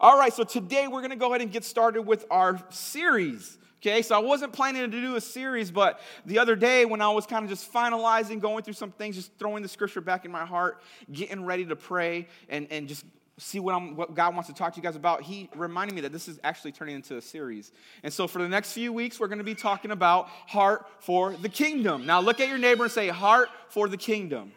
All right, so today we're going to go ahead and get started with our series. Okay, so I wasn't planning to do a series, but the other day when I was kind of just finalizing, going through some things, just throwing the scripture back in my heart, getting ready to pray, and, and just see what, I'm, what God wants to talk to you guys about, he reminded me that this is actually turning into a series. And so for the next few weeks, we're going to be talking about heart for the kingdom. Now look at your neighbor and say, heart for the kingdom.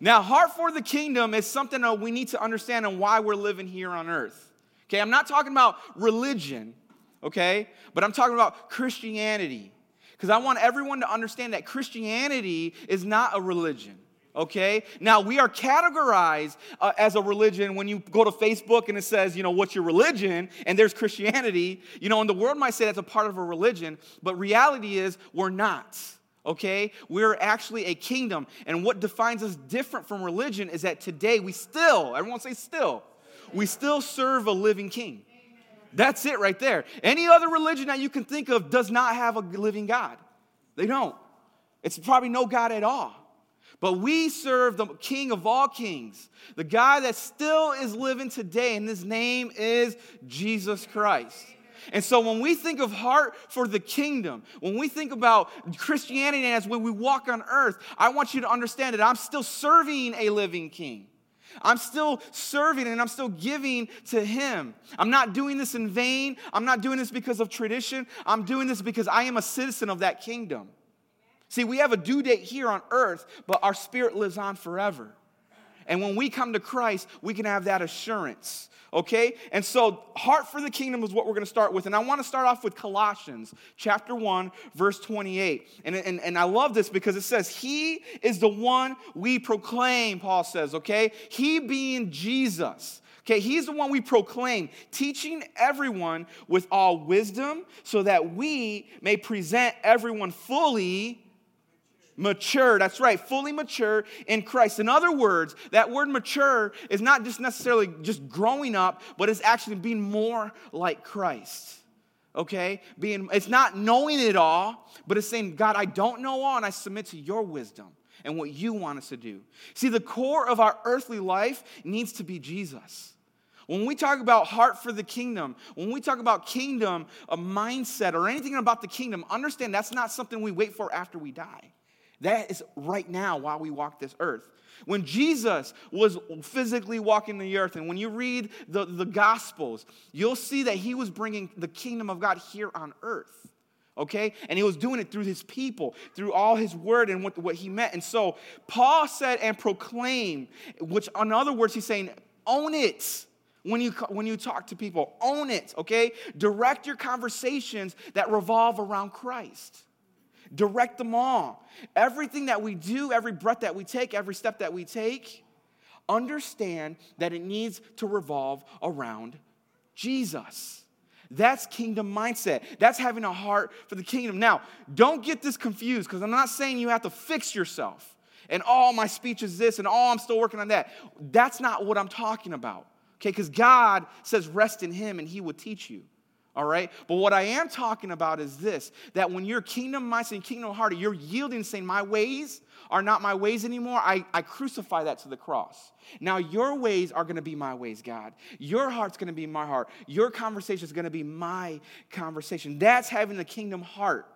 Now, heart for the kingdom is something that we need to understand and why we're living here on earth. Okay, I'm not talking about religion, okay, but I'm talking about Christianity. Because I want everyone to understand that Christianity is not a religion okay? Now, we are categorized uh, as a religion when you go to Facebook and it says, you know, what's your religion? And there's Christianity. You know, and the world might say that's a part of a religion, but reality is we're not. Okay? We're actually a kingdom. And what defines us different from religion is that today we still, everyone say still, we still serve a living king. That's it right there. Any other religion that you can think of does not have a living God. They don't. It's probably no God at all. But we serve the King of all kings, the guy that still is living today, and his name is Jesus Christ. And so when we think of heart for the kingdom, when we think about Christianity as when we walk on earth, I want you to understand that I'm still serving a living king. I'm still serving and I'm still giving to Him. I'm not doing this in vain. I'm not doing this because of tradition. I'm doing this because I am a citizen of that kingdom. See, we have a due date here on earth, but our spirit lives on forever. And when we come to Christ, we can have that assurance okay? And so, heart for the kingdom is what we're going to start with. And I want to start off with Colossians chapter 1, verse 28. And, and, and I love this because it says, He is the one we proclaim, Paul says, okay? He being Jesus. Okay, he's the one we proclaim, teaching everyone with all wisdom so that we may present everyone fully Mature, that's right, fully mature in Christ. In other words, that word mature is not just necessarily just growing up, but it's actually being more like Christ. Okay? Being it's not knowing it all, but it's saying, God, I don't know all, and I submit to your wisdom and what you want us to do. See, the core of our earthly life needs to be Jesus. When we talk about heart for the kingdom, when we talk about kingdom, a mindset, or anything about the kingdom, understand that's not something we wait for after we die. That is right now while we walk this earth. When Jesus was physically walking the earth, and when you read the, the Gospels, you'll see that he was bringing the kingdom of God here on earth. Okay? And he was doing it through his people, through all his word and what, what he meant. And so Paul said and proclaim, which in other words, he's saying, own it when you, when you talk to people. Own it, okay? Direct your conversations that revolve around Christ direct them all. Everything that we do, every breath that we take, every step that we take, understand that it needs to revolve around Jesus. That's kingdom mindset. That's having a heart for the kingdom. Now, don't get this confused because I'm not saying you have to fix yourself and all my speech is this and all I'm still working on that. That's not what I'm talking about. Okay, because God says rest in Him and He will teach you all right? But what I am talking about is this that when you're kingdom mindset and kingdom hearted, you're yielding, saying, My ways are not my ways anymore. I, I crucify that to the cross. Now, your ways are going to be my ways, God. Your heart's going to be my heart. Your conversation is going to be my conversation. That's having the kingdom heart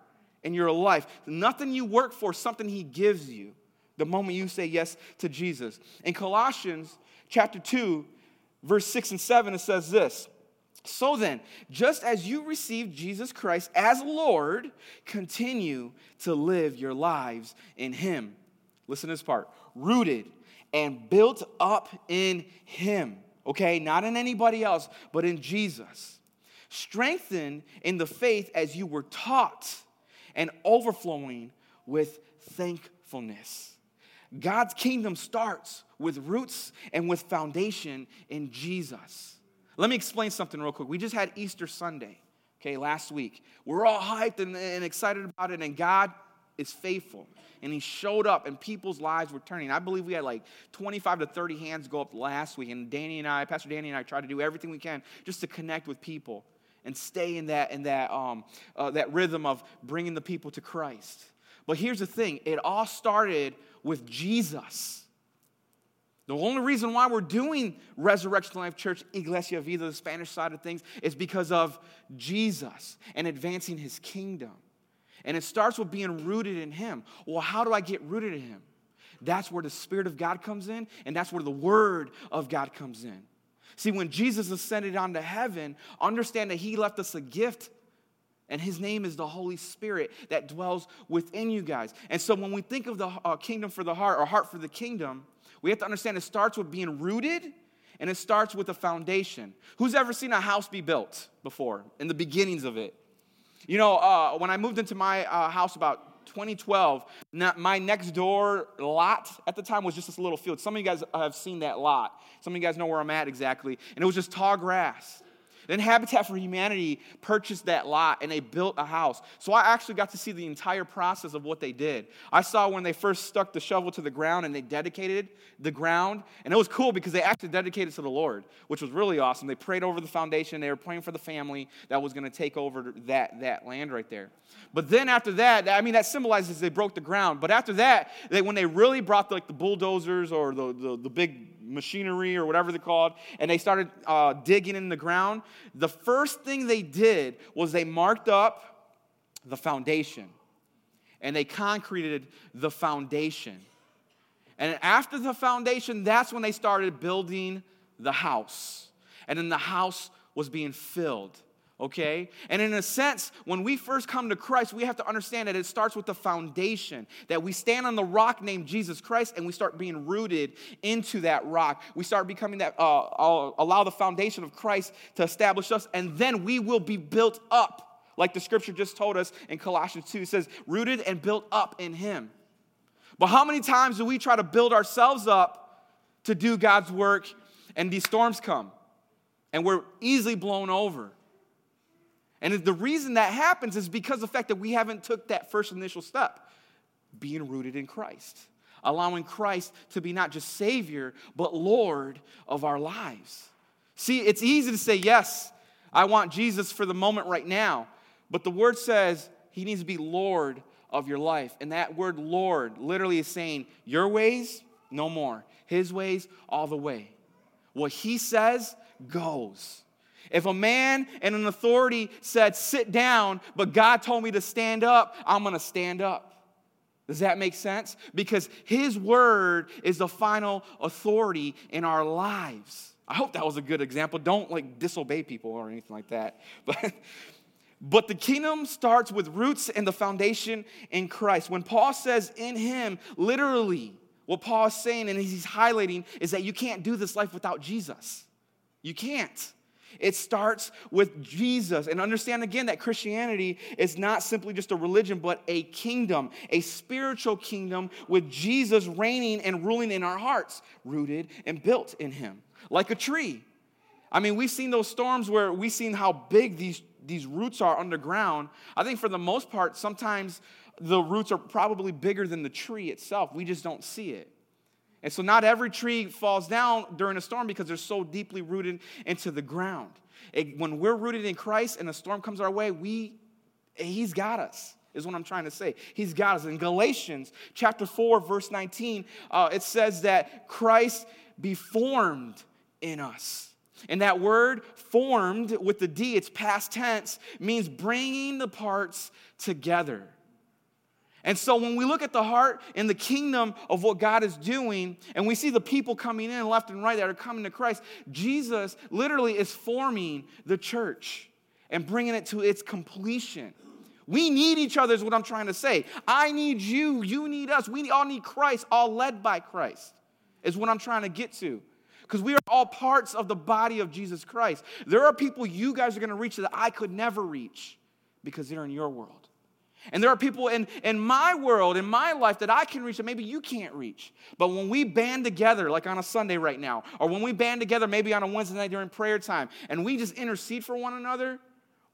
in your life. Nothing you work for, something He gives you the moment you say yes to Jesus. In Colossians chapter 2, verse 6 and 7, it says this. So then, just as you received Jesus Christ as Lord, continue to live your lives in Him. Listen to this part rooted and built up in Him, okay? Not in anybody else, but in Jesus. Strengthened in the faith as you were taught and overflowing with thankfulness. God's kingdom starts with roots and with foundation in Jesus. Let me explain something real quick. We just had Easter Sunday, okay, last week. We're all hyped and, and excited about it, and God is faithful. And He showed up, and people's lives were turning. I believe we had like 25 to 30 hands go up last week, and Danny and I, Pastor Danny and I, tried to do everything we can just to connect with people and stay in that in that um, uh, that rhythm of bringing the people to Christ. But here's the thing: it all started with Jesus. The only reason why we're doing Resurrection Life Church, Iglesia Vida, the Spanish side of things, is because of Jesus and advancing his kingdom. And it starts with being rooted in him. Well, how do I get rooted in him? That's where the Spirit of God comes in, and that's where the Word of God comes in. See, when Jesus ascended onto heaven, understand that he left us a gift and his name is the Holy Spirit that dwells within you guys. And so when we think of the uh, kingdom for the heart or heart for the kingdom, we have to understand it starts with being rooted and it starts with a foundation. Who's ever seen a house be built before in the beginnings of it? You know, uh, when I moved into my uh, house about 2012, my next door lot at the time was just this little field. Some of you guys have seen that lot. Some of you guys know where I'm at exactly. And it was just tall grass. Then Habitat for Humanity purchased that lot and they built a house. So I actually got to see the entire process of what they did. I saw when they first stuck the shovel to the ground and they dedicated the ground. And it was cool because they actually dedicated to the Lord, which was really awesome. They prayed over the foundation, they were praying for the family that was going to take over that, that land right there. But then after that, I mean, that symbolizes they broke the ground. But after that, they, when they really brought the, like the bulldozers or the, the, the big machinery or whatever they're called, and they started uh, digging in the ground, the first thing they did was they marked up the foundation and they concreted the foundation. And after the foundation, that's when they started building the house. And then the house was being filled okay? And in a sense, when we first come to Christ, we have to understand that it starts with the foundation, that we stand on the rock named Jesus Christ and we start being rooted into that rock. We start becoming that, uh, allow the foundation of Christ to establish us, and then we will be built up. Like the scripture just told us in Colossians 2, it says, rooted and built up in Him. But how many times do we try to build ourselves up to do God's work and these storms come and we're easily blown over? And the reason that happens is because of the fact that we haven't took that first initial step, being rooted in Christ. Allowing Christ to be not just Savior, but Lord of our lives. See, it's easy to say, yes, I want Jesus for the moment right now. But the word says he needs to be Lord of your life. And that word Lord literally is saying, your ways, no more. His ways, all the way. What he says goes. If a man and an authority said, sit down, but God told me to stand up, I'm gonna stand up. Does that make sense? Because his word is the final authority in our lives. I hope that was a good example. Don't like disobey people or anything like that. But but the kingdom starts with roots and the foundation in Christ. When Paul says in him, literally, what Paul is saying and he's highlighting is that you can't do this life without Jesus. You can't. It starts with Jesus. And understand again that Christianity is not simply just a religion, but a kingdom, a spiritual kingdom with Jesus reigning and ruling in our hearts, rooted and built in Him, like a tree. I mean, we've seen those storms where we've seen how big these, these roots are underground. I think for the most part, sometimes the roots are probably bigger than the tree itself. We just don't see it. And so, not every tree falls down during a storm because they're so deeply rooted into the ground. It, when we're rooted in Christ and a storm comes our way, we, He's got us, is what I'm trying to say. He's got us. In Galatians chapter 4, verse 19, uh, it says that Christ be formed in us. And that word formed with the D, it's past tense, means bringing the parts together. And so when we look at the heart and the kingdom of what God is doing, and we see the people coming in left and right that are coming to Christ, Jesus literally is forming the church and bringing it to its completion. We need each other, is what I'm trying to say. I need you, you need us. We all need Christ, all led by Christ, is what I'm trying to get to. Because we are all parts of the body of Jesus Christ. There are people you guys are going to reach that I could never reach because they're in your world. And there are people in, in my world, in my life, that I can reach that maybe you can't reach. But when we band together, like on a Sunday right now, or when we band together maybe on a Wednesday night during prayer time, and we just intercede for one another,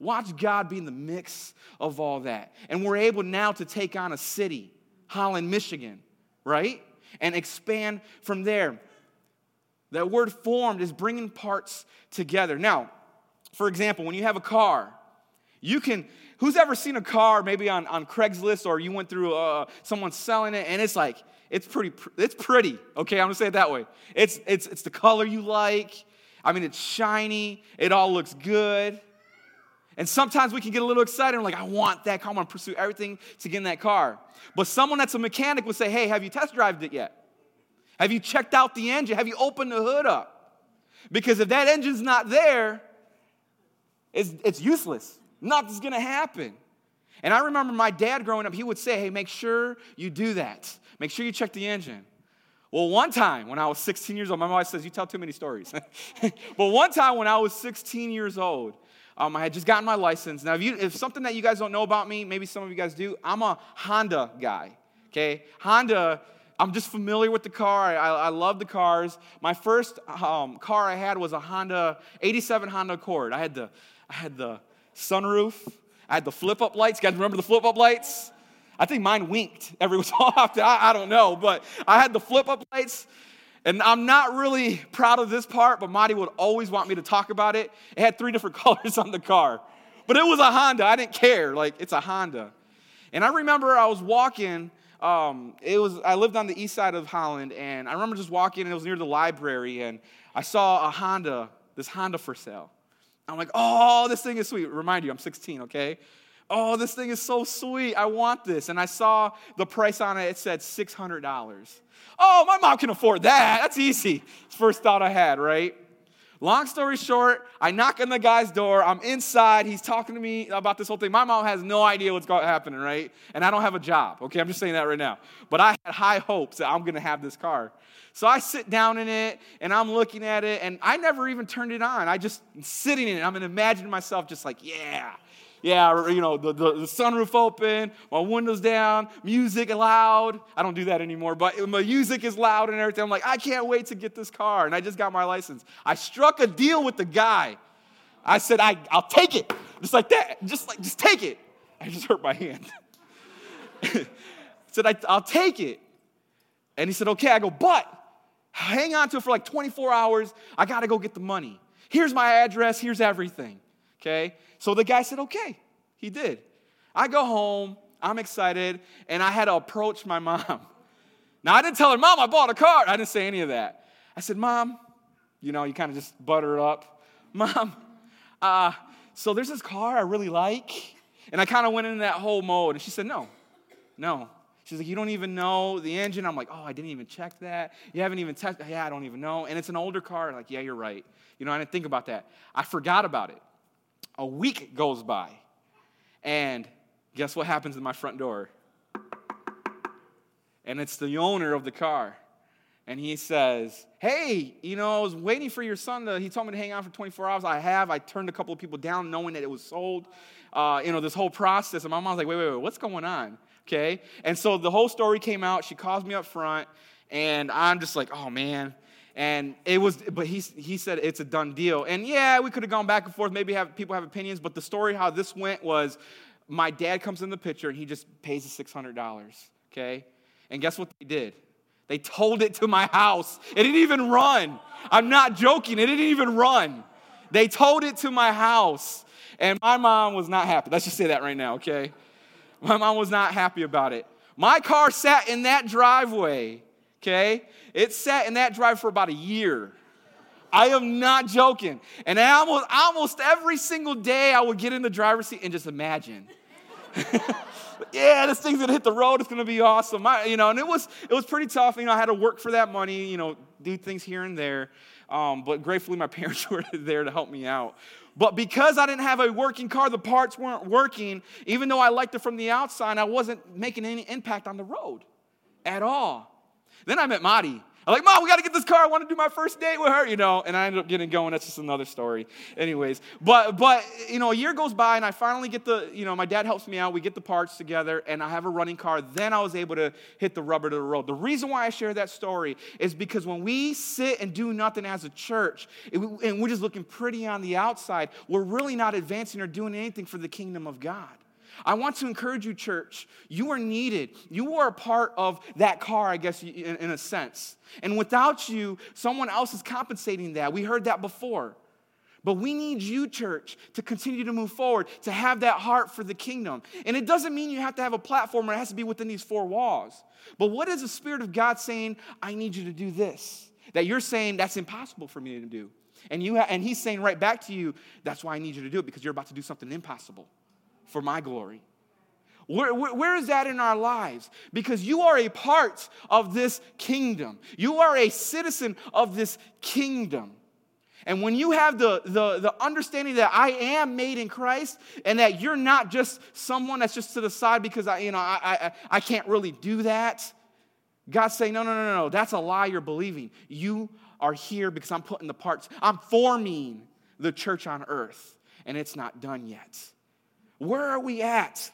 watch God be in the mix of all that. And we're able now to take on a city, Holland, Michigan, right? And expand from there. That word formed is bringing parts together. Now, for example, when you have a car, You can, who's ever seen a car maybe on, on Craigslist or you went through uh, someone selling it and it's like, it's pretty, it's pretty, okay? I'm gonna say it that way. It's, it's, it's the color you like. I mean, it's shiny. It all looks good. And sometimes we can get a little excited and like, I want that car. I'm gonna pursue everything to get in that car. But someone that's a mechanic would say, hey, have you test driven it yet? Have you checked out the engine? Have you opened the hood up? Because if that engine's not there, it's, it's useless. Nothing's gonna happen. And I remember my dad growing up, he would say, hey, make sure you do that. Make sure you check the engine. Well, one time when I was 16 years old, my mom says, You tell too many stories. but one time when I was 16 years old, um, I had just gotten my license. Now, if, you, if something that you guys don't know about me, maybe some of you guys do, I'm a Honda guy. Okay? Honda, I'm just familiar with the car. I, I love the cars. My first um, car I had was a Honda, 87 Honda Accord. I had the, I had the sunroof, I had the flip up lights. You guys remember the flip up lights? I think mine winked every so often. I, I don't know, but I had the flip up lights. And I'm not really proud of this part, but Marty would always want me to talk about it. It had three different colors on the car, but it was a Honda. I didn't care. Like, it's a Honda. And I remember I was walking. Um, it was I lived on the east side of Holland, and I remember just walking, and it was near the library, and I saw a Honda, this Honda for sale. I'm like, oh, this thing is sweet. Remind you, I'm 16, okay? oh, this thing is so sweet. I want this. And I saw the price on it, it said $600. Oh, my mom can afford that. That's easy. First thought I had, right? Long story short, I knock on the guy's door. I'm inside. He's talking to me about this whole thing. My mom has no idea what's happening, right? And I don't have a job, okay? I'm just saying that right now. But I had high hopes that I'm going to have this car. So I sit down in it and I'm looking at it and I never even turned it on. I just sitting in it. I'm imagining myself just like, yeah, yeah, you know, the, the, the, sunroof open, my windows down, music loud. I don't do that anymore, but my music is loud and everything. I'm like, I can't wait to get this car. And I just got my license. I struck a deal with the guy. I said, I, I'll take it. Just like that. Just like, just take it. I just hurt my hand. said, I, I'll take it. And he said, okay. I go, but hang on to it for like 24 hours. I got to go get the money. Here's my address. Here's everything. Okay. So the guy said, okay. He did. I go home, I'm excited, and I had to approach my mom. Now, I didn't tell her, Mom, I bought a car. I didn't say any of that. I said, Mom, you know, you kind of just butter it up. Mom, uh, so there's this car I really like. And I kind of went into that whole mode. And she said, No, no. She's like, You don't even know the engine? I'm like, Oh, I didn't even check that. You haven't even tested. Yeah, I don't even know. And it's an older car. I'm like, yeah, you're right. You know, I didn't think about that. I forgot about it. A week goes by, and guess what happens at my front door? And it's the owner of the car. And he says, Hey, you know, I was waiting for your son to, he told me to hang on for 24 hours. I have. I turned a couple of people down knowing that it was sold. Uh, you know, this whole process. And my mom's like, Wait, wait, wait, what's going on? Okay. And so the whole story came out. She calls me up front. And I'm just like, Oh, man. And it was, but he, he said it's a done deal. And yeah, we could have gone back and forth. Maybe have, people have opinions, but the story how this went was my dad comes in the picture and he just pays the $600, okay? And guess what they did? They told it to my house. It didn't even run. I'm not joking, it didn't even run. They told it to my house. And my mom was not happy. Let's just say that right now, okay? My mom was not happy about it. My car sat in that driveway okay? It sat in that drive for about a year. I am not joking. And almost, almost every single day I would get in the driver's seat and just imagine. yeah, this thing's gonna hit the road. It's gonna be awesome. I, you know, and it was it was pretty tough. You know, I had to work for that money. You know, do things here and there. Um, but gratefully, my parents were there to help me out. But because I didn't have a working car, the parts weren't working. Even though I liked it from the outside, I wasn't making any impact on the road at all. Then I met Madi. I'm like, Mom, we got to get this car. I want to do my first date with her, you know. And I ended up getting going. That's just another story. Anyways, but but you know, a year goes by, and I finally get the, you know, my dad helps me out. We get the parts together, and I have a running car. Then I was able to hit the rubber to the road. The reason why I share that story is because when we sit and do nothing as a church, and we're just looking pretty on the outside, we're really not advancing or doing anything for the kingdom of God. I want to encourage you, church. You are needed. You are a part of that car, I guess, in, in, a sense. And without you, someone else is compensating that. We heard that before. But we need you, church, to continue to move forward, to have that heart for the kingdom. And it doesn't mean you have to have a platform or it has to be within these four walls. But what is the Spirit of God saying, I need you to do this? That you're saying, that's impossible for me to do. And, you ha- and He's saying right back to you, that's why I need you to do it, because you're about to do something impossible for my glory. Where, where, where is that in our lives? Because you are a part of this kingdom. You are a citizen of this kingdom. And when you have the, the, the understanding that I am made in Christ and that you're not just someone that's just to the side because I, you know, I, I, I can't really do that, God's saying, no, no, no, no, that's a lie you're believing. You are here because I'm putting the parts, I'm forming the church on earth, and it's not done yet. Where are we at?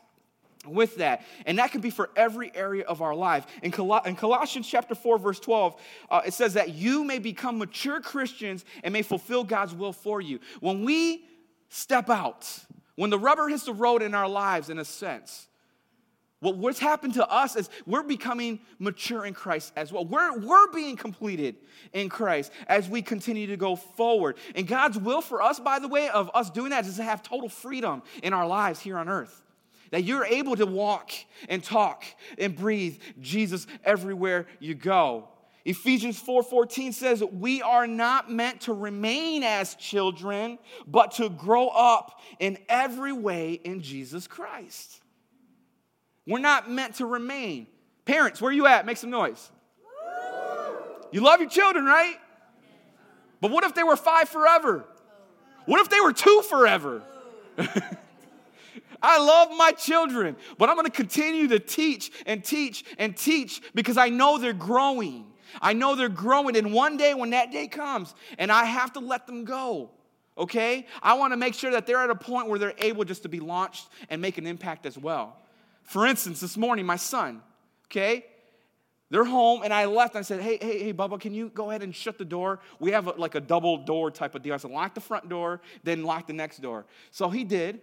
with that. And that can be for every area of our life. In, Col- in Colossians chapter 4, verse 12, uh, it says that you may become mature Christians and may fulfill God's will for you. When we step out, when the rubber hits the road in our lives, in a sense, what, what's happened to us is we're becoming mature in Christ as well. We're, we're being completed in Christ as we continue to go forward. And God's will for us, by the way, of us doing that is to have total freedom in our lives here on earth that you're able to walk and talk and breathe Jesus everywhere you go. Ephesians 4:14 says we are not meant to remain as children but to grow up in every way in Jesus Christ. We're not meant to remain. Parents, where are you at? Make some noise. You love your children, right? But what if they were 5 forever? What if they were 2 forever? I love my children, but I'm to continue to teach and teach and teach because I know they're growing. I know they're growing. And one day, when that day comes, and I have to let them go, okay? I want to make sure that they're at a point where they're able just to be launched and make an impact as well. For instance, this morning, my son, okay? They're home, and I left. And I said, "Hey, hey, hey, Bubba, can you go ahead and shut the door? We have a, like a double door type of deal." I said, "Lock the front door, then lock the next door." So he did,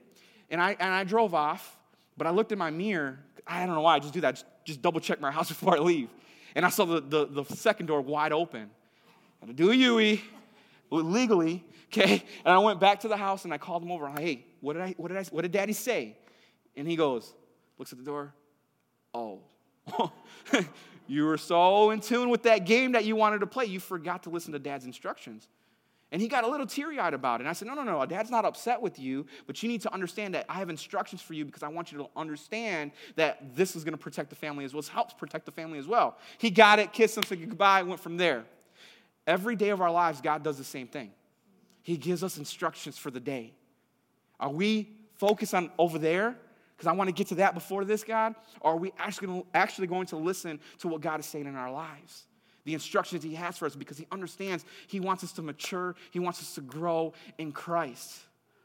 and I, and I drove off, but I looked in my mirror. I don't know why I just do that. Just, just double check my house before I leave. And I saw the, the, the second door wide open. I do a Yui legally, okay? And I went back to the house and I called him over. I'm like, hey, what did, I, what, did I, what did daddy say? And he goes, looks at the door, oh. you were so in tune with that game that you wanted to play, you forgot to listen to dad's instructions. And he got a little teary eyed about it. And I said, No, no, no, dad's not upset with you, but you need to understand that I have instructions for you because I want you to understand that this is going to protect the family as well. This helps protect the family as well. He got it, kissed him, said goodbye, went from there. Every day of our lives, God does the same thing. He gives us instructions for the day. Are we focused on over there? Because I want to get to that before this, God? Or are we actually, actually going to listen to what God is saying in our lives? the instructions he has for us because he understands he wants us to mature, he wants us to grow in Christ.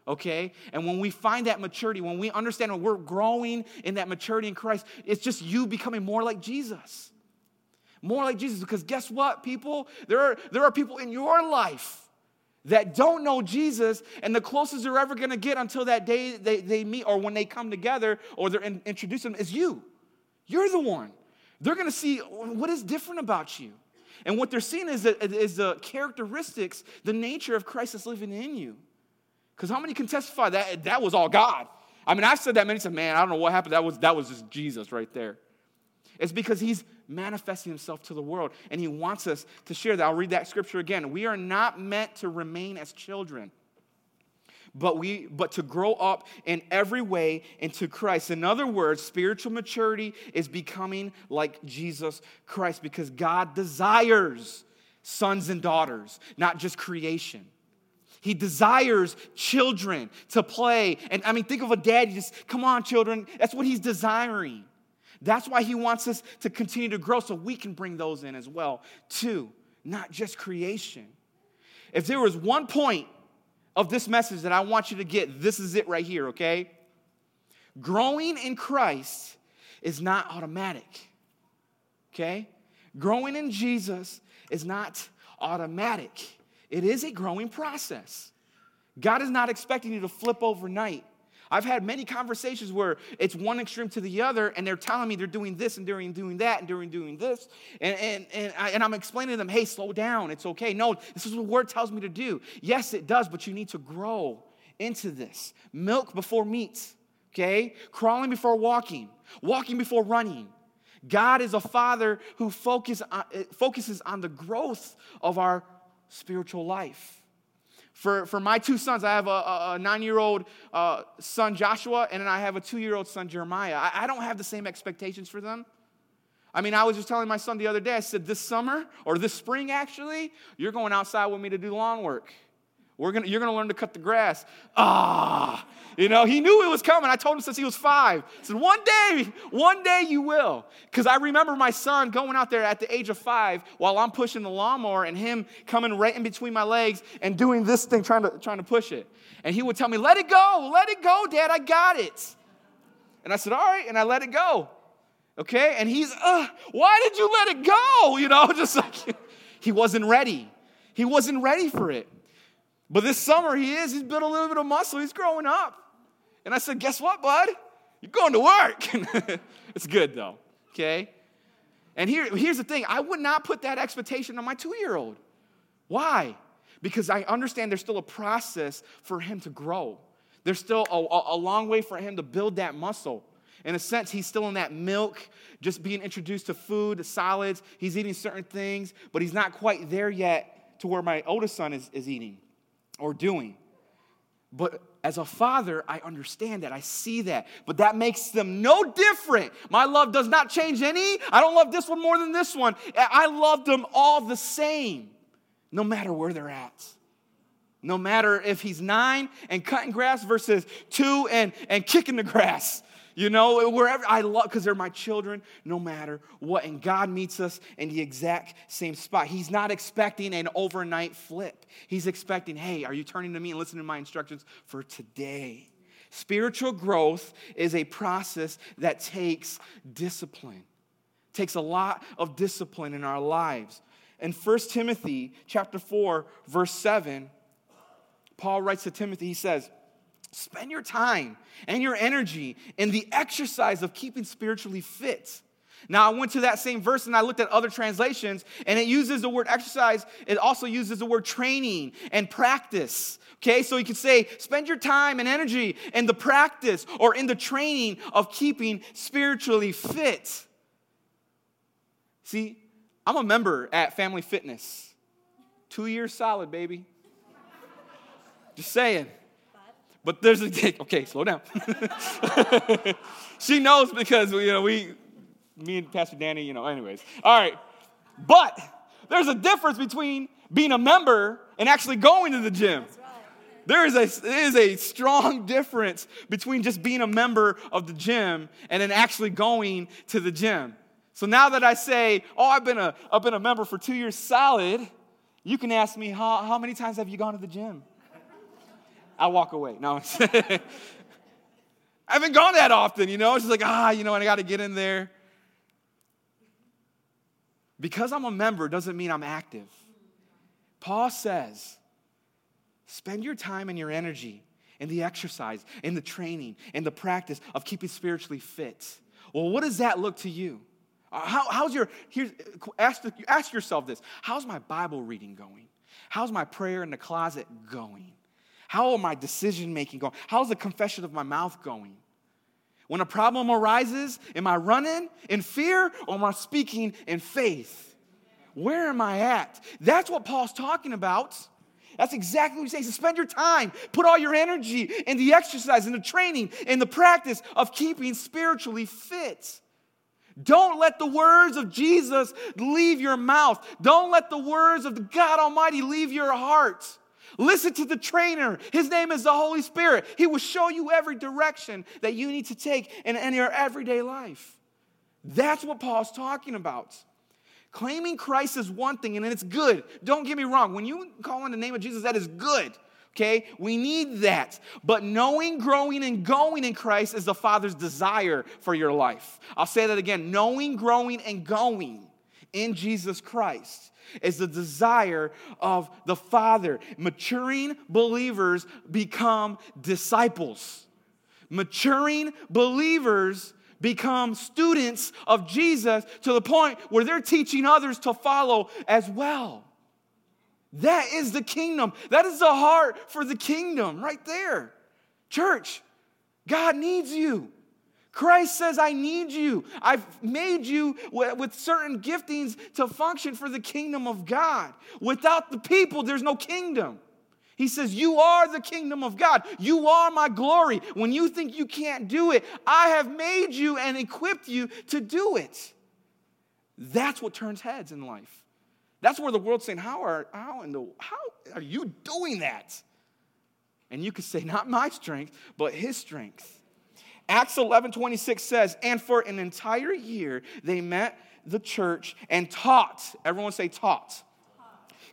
Okay? And when we find that maturity, when we understand when we're growing in that maturity in Christ, it's just you becoming more like Jesus. More like Jesus. Because guess what, people? There are, there are people in your life that don't know Jesus, and the closest they're ever gonna get until that day they, they meet or when they come together or they're in, introduced them is you. You're the one. They're gonna see what is different about you. And what they're seeing is the, is the characteristics, the nature of Christ that's living in you. Because how many can testify that that was all God? I mean, I've said that many times, man, I don't know what happened. That was, that was just Jesus right there. It's because he's manifesting himself to the world and he wants us to share that. I'll read that scripture again. We are not meant to remain as children but we but to grow up in every way into Christ. In other words, spiritual maturity is becoming like Jesus Christ because God desires sons and daughters, not just creation. He desires children to play. And I mean, think of a dad, you just, come on, children. That's what he's desiring. That's why he wants us to continue to grow so we can bring those in as well, too, not just creation. If there was one point of this message that I want you to get. This is it right here, okay? Growing in Christ is not automatic, okay? Growing in Jesus is not automatic, it is a growing process. God is not expecting you to flip overnight. I've had many conversations where it's one extreme to the other, and they're telling me they're doing this and doing doing that and doing doing this, and and and, I, and I'm explaining to them, hey, slow down, it's okay. No, this is what the word tells me to do. Yes, it does, but you need to grow into this. Milk before meat, okay? Crawling before walking, walking before running. God is a father who focus on, focuses on the growth of our spiritual life. For, for my two sons, I have a, a nine year old uh, son, Joshua, and then I have a two year old son, Jeremiah. I, I don't have the same expectations for them. I mean, I was just telling my son the other day, I said, this summer, or this spring actually, you're going outside with me to do lawn work. We're gonna, you're going to learn to cut the grass. Ah, you know, he knew it was coming. I told him since he was five. I said, one day, one day you will. Because I remember my son going out there at the age of five while I'm pushing the lawnmower and him coming right in between my legs and doing this thing, trying to, trying to push it. And he would tell me, let it go, let it go, Dad, I got it. And I said, all right, and I let it go. Okay? And he's, uh, why did you let it go? You know, just like he wasn't ready. He wasn't ready for it. But this summer he is, he's built a little bit of muscle, he's growing up. And I said, Guess what, bud? You're going to work. it's good though, okay? And here, here's the thing I would not put that expectation on my two year old. Why? Because I understand there's still a process for him to grow. There's still a, a, long way for him to build that muscle. In a sense, he's still in that milk, just being introduced to food, to solids. He's eating certain things, but he's not quite there yet to where my oldest son is, is eating or doing. But as a father, I understand that. I see that. But that makes them no different. My love does not change any. I don't love this one more than this one. I love them all the same, no matter where they're at. No matter if he's nine and cutting grass versus two and, and kicking the grass. You know, wherever I love, because they're my children, no matter what. And God meets us in the exact same spot. He's not expecting an overnight flip. He's expecting, hey, are you turning to me and listening to my instructions for today? Spiritual growth is a process that takes discipline. Takes a lot of discipline in our lives. In 1 Timothy chapter 4, verse 7, Paul writes to Timothy, he says, Spend your time and your energy in the exercise of keeping spiritually fit. Now, I went to that same verse and I looked at other translations, and it uses the word exercise. It also uses the word training and practice. Okay, so you could say, spend your time and energy in the practice or in the training of keeping spiritually fit. See, I'm a member at Family Fitness. Two years solid, baby. Just saying. But there's a okay, slow down. she knows because you know we, me and Pastor Danny, you know. Anyways, all right. But there's a difference between being a member and actually going to the gym. There is a, there is a strong difference between just being a member of the gym and then actually going to the gym. So now that I say, oh, I've been a, I've been a member for two years solid, you can ask me, how, how many times have you gone to the gym? I walk away. No, I haven't gone that often, you know. It's just like, ah, you know, and I got to get in there. Because I'm a member doesn't mean I'm active. Paul says, spend your time and your energy in the exercise, in the training, in the practice of keeping spiritually fit. Well, what does that look to you? Uh, how, how's your, here's, ask, ask yourself this How's my Bible reading going? How's my prayer in the closet going? How are my decision making going? How's the confession of my mouth going? When a problem arises, am I running in fear or am I speaking in faith? Where am I at? That's what Paul's talking about. That's exactly what he's saying. So spend your time, put all your energy in the exercise, in the training, in the practice of keeping spiritually fit. Don't let the words of Jesus leave your mouth. Don't let the words of God Almighty leave your heart. Listen to the trainer. His name is the Holy Spirit. He will show you every direction that you need to take in, in your everyday life. That's what Paul's talking about. Claiming Christ is one thing and it's good. Don't get me wrong. When you call on the name of Jesus, that is good. Okay? We need that. But knowing, growing, and going in Christ is the Father's desire for your life. I'll say that again. Knowing, growing, and going in Jesus Christ is the desire of the Father. Maturing believers become disciples. Maturing believers become students of Jesus to the point where they're teaching others to follow as well. That is the kingdom. That is the heart for the kingdom right there. Church, God needs you. Christ says, I need you. I've made you with certain giftings to function for the kingdom of God. Without the people, there's no kingdom. He says, You are the kingdom of God. You are my glory. When you think you can't do it, I have made you and equipped you to do it. That's what turns heads in life. That's where the world's saying, How are, how, in the, how are you doing that? And you could say, Not my strength, but his strength. Acts 11 26 says, And for an entire year they met the church and taught. Everyone say, taught.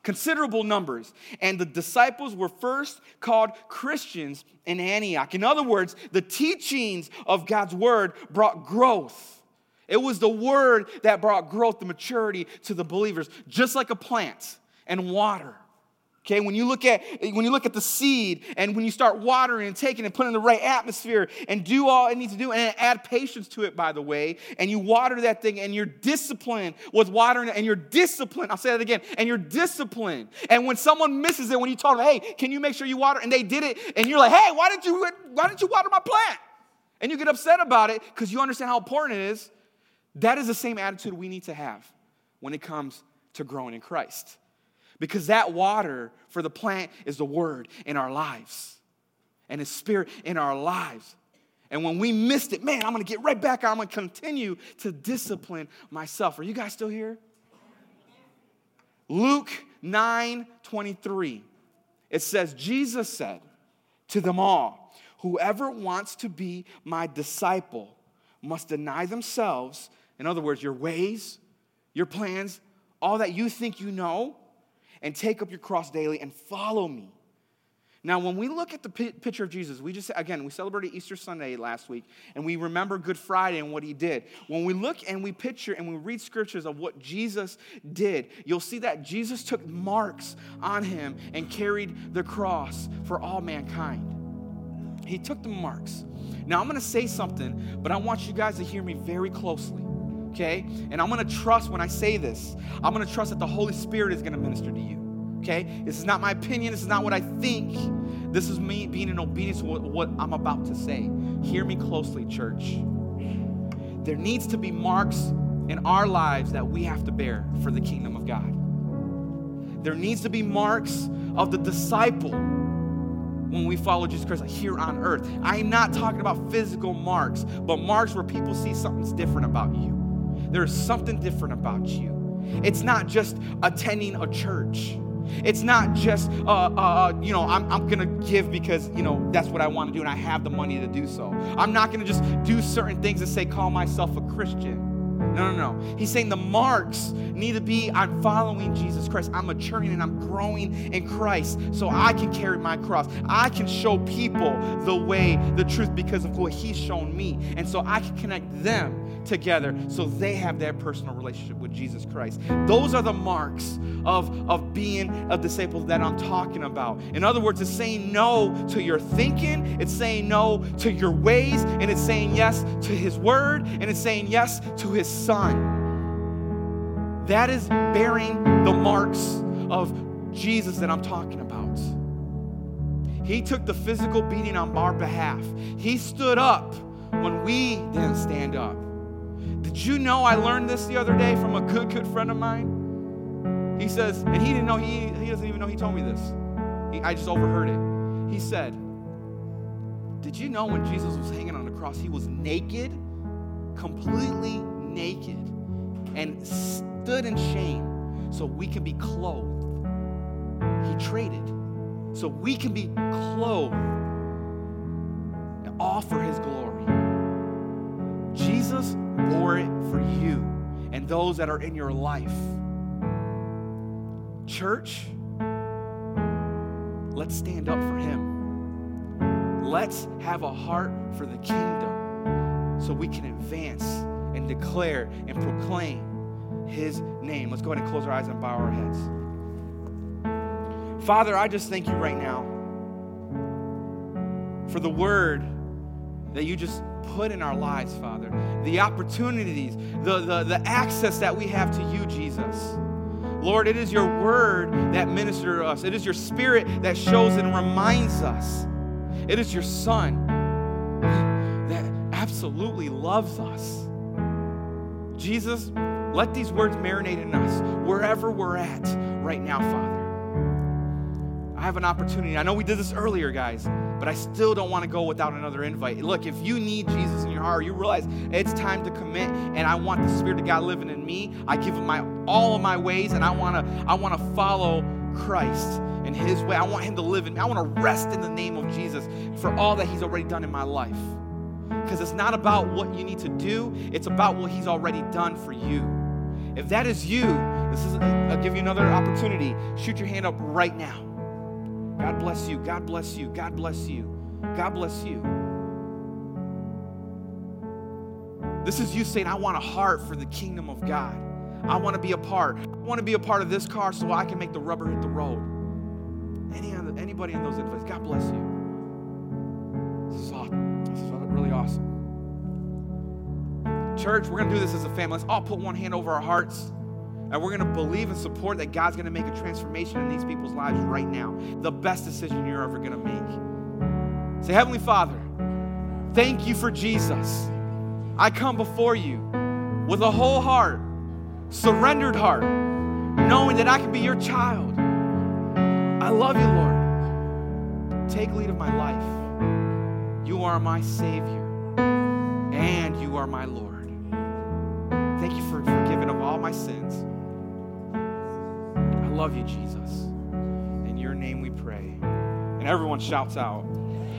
Considerable numbers. And the disciples were first called Christians in Antioch. In other words, the teachings of God's word brought growth. It was the word that brought growth, the maturity to the believers, just like a plant and water. Okay, when you look at when you look at the seed and when you start watering and taking and putting in the right atmosphere and do all it needs to do and add patience to it, by the way, and you water that thing and you're disciplined with watering and you're disciplined. I'll say that again, and you're disciplined. And when someone misses it, when you tell them, hey, can you make sure you water? And they did it, and you're like, hey, why did you why didn't you water my plant? And you get upset about it because you understand how important it is. That is the same attitude we need to have when it comes to growing in Christ. Because that water for the plant is the word in our lives and his spirit in our lives. And when we missed it, man, I'm gonna get right back. I'm gonna continue to discipline myself. Are you guys still here? Luke 9 23. It says, Jesus said to them all, Whoever wants to be my disciple must deny themselves. In other words, your ways, your plans, all that you think you know, and take up your cross daily and follow me. Now, when we look at the picture of Jesus, we just, again, we celebrated Easter Sunday last week, and we remember Good Friday and what he did. When we look and we picture and we read scriptures of what Jesus did, you'll see that Jesus took marks on him and carried the cross for all mankind. He took the marks. Now, I'm going to say something, but I want you guys to hear me very closely okay? And I'm gonna trust when I say this, I'm gonna trust that the Holy Spirit is gonna minister to you, okay? This is not my opinion, this is not what I think. This is me being in obedience to what, I'm about to say. Hear me closely, church. There needs to be marks in our lives that we have to bear for the kingdom of God. There needs to be marks of the disciple when we follow Jesus Christ here on earth. I am not talking about physical marks, but marks where people see something's different about you. There's something different about you. It's not just attending a church. It's not just, uh, uh, uh you know, I'm, I'm going to give because, you know, that's what I want to do and I have the money to do so. I'm not going to just do certain things and say, call myself a Christian. No, no, no. He's saying the marks need to be I'm following Jesus Christ. I'm maturing and I'm growing in Christ so I can carry my cross. I can show people the way, the truth because of what He's shown me. And so I can connect them together so they have their personal relationship with Jesus Christ. Those are the marks of, of being a disciple that I'm talking about. In other words, it's saying no to your thinking, it's saying no to your ways, and it's saying yes to His word, and it's saying yes to His Son. That is bearing the marks of Jesus that I'm talking about. He took the physical beating on our behalf. He stood up when we didn't stand up. Did you know I learned this the other day from a good, good friend of mine? He says, and he didn't know, he, he doesn't even know he told me this. He, I just overheard it. He said, Did you know when Jesus was hanging on the cross, he was naked, completely naked, and stood in shame so we can be clothed? He traded so we can be clothed, and offer his glory. Jesus bore it for you and those that are in your life. Church, let's stand up for Him. Let's have a heart for the kingdom so we can advance and declare and proclaim His name. Let's go ahead and close our eyes and bow our heads. Father, I just thank you right now for the word that you just put in our lives, Father. The opportunities, the, the, the access that we have to you, Jesus. Lord, it is your word that ministers to us. It is your spirit that shows and reminds us. It is your son that absolutely loves us. Jesus, let these words marinate in us wherever we're at right now, Father. I have an opportunity. I know we did this earlier, guys, but I still don't want to go without another invite. Look, if you need Jesus in your heart, you realize it's time to commit, and I want the Spirit of God living in me. I give him my all of my ways, and I want to I want to follow Christ in His way. I want Him to live in me. I want to rest in the name of Jesus for all that He's already done in my life. Because it's not about what you need to do; it's about what He's already done for you. If that is you, this is I'll give you another opportunity. Shoot your hand up right now. God bless you. God bless you. God bless you. God bless you. This is you saying, I want a heart for the kingdom of God. I want to be a part. I want to be a part of this car so I can make the rubber hit the road. Any anybody in those invites, God bless you. This is, awesome. this is really awesome. Church, we're going to do this as a family. Let's all put one hand over our hearts. And we're going to believe and support that God's going to make a transformation in these people's lives right now. The best decision you're ever going to make. Say, Heavenly Father, thank you for Jesus. I come before you with a whole heart, surrendered heart, knowing that I can be your child. I love you, Lord. Take lead of my life. You are my Savior, and you are my Lord. Thank you for forgiving of all my sins love you, Jesus. In your name we pray. And everyone shouts out,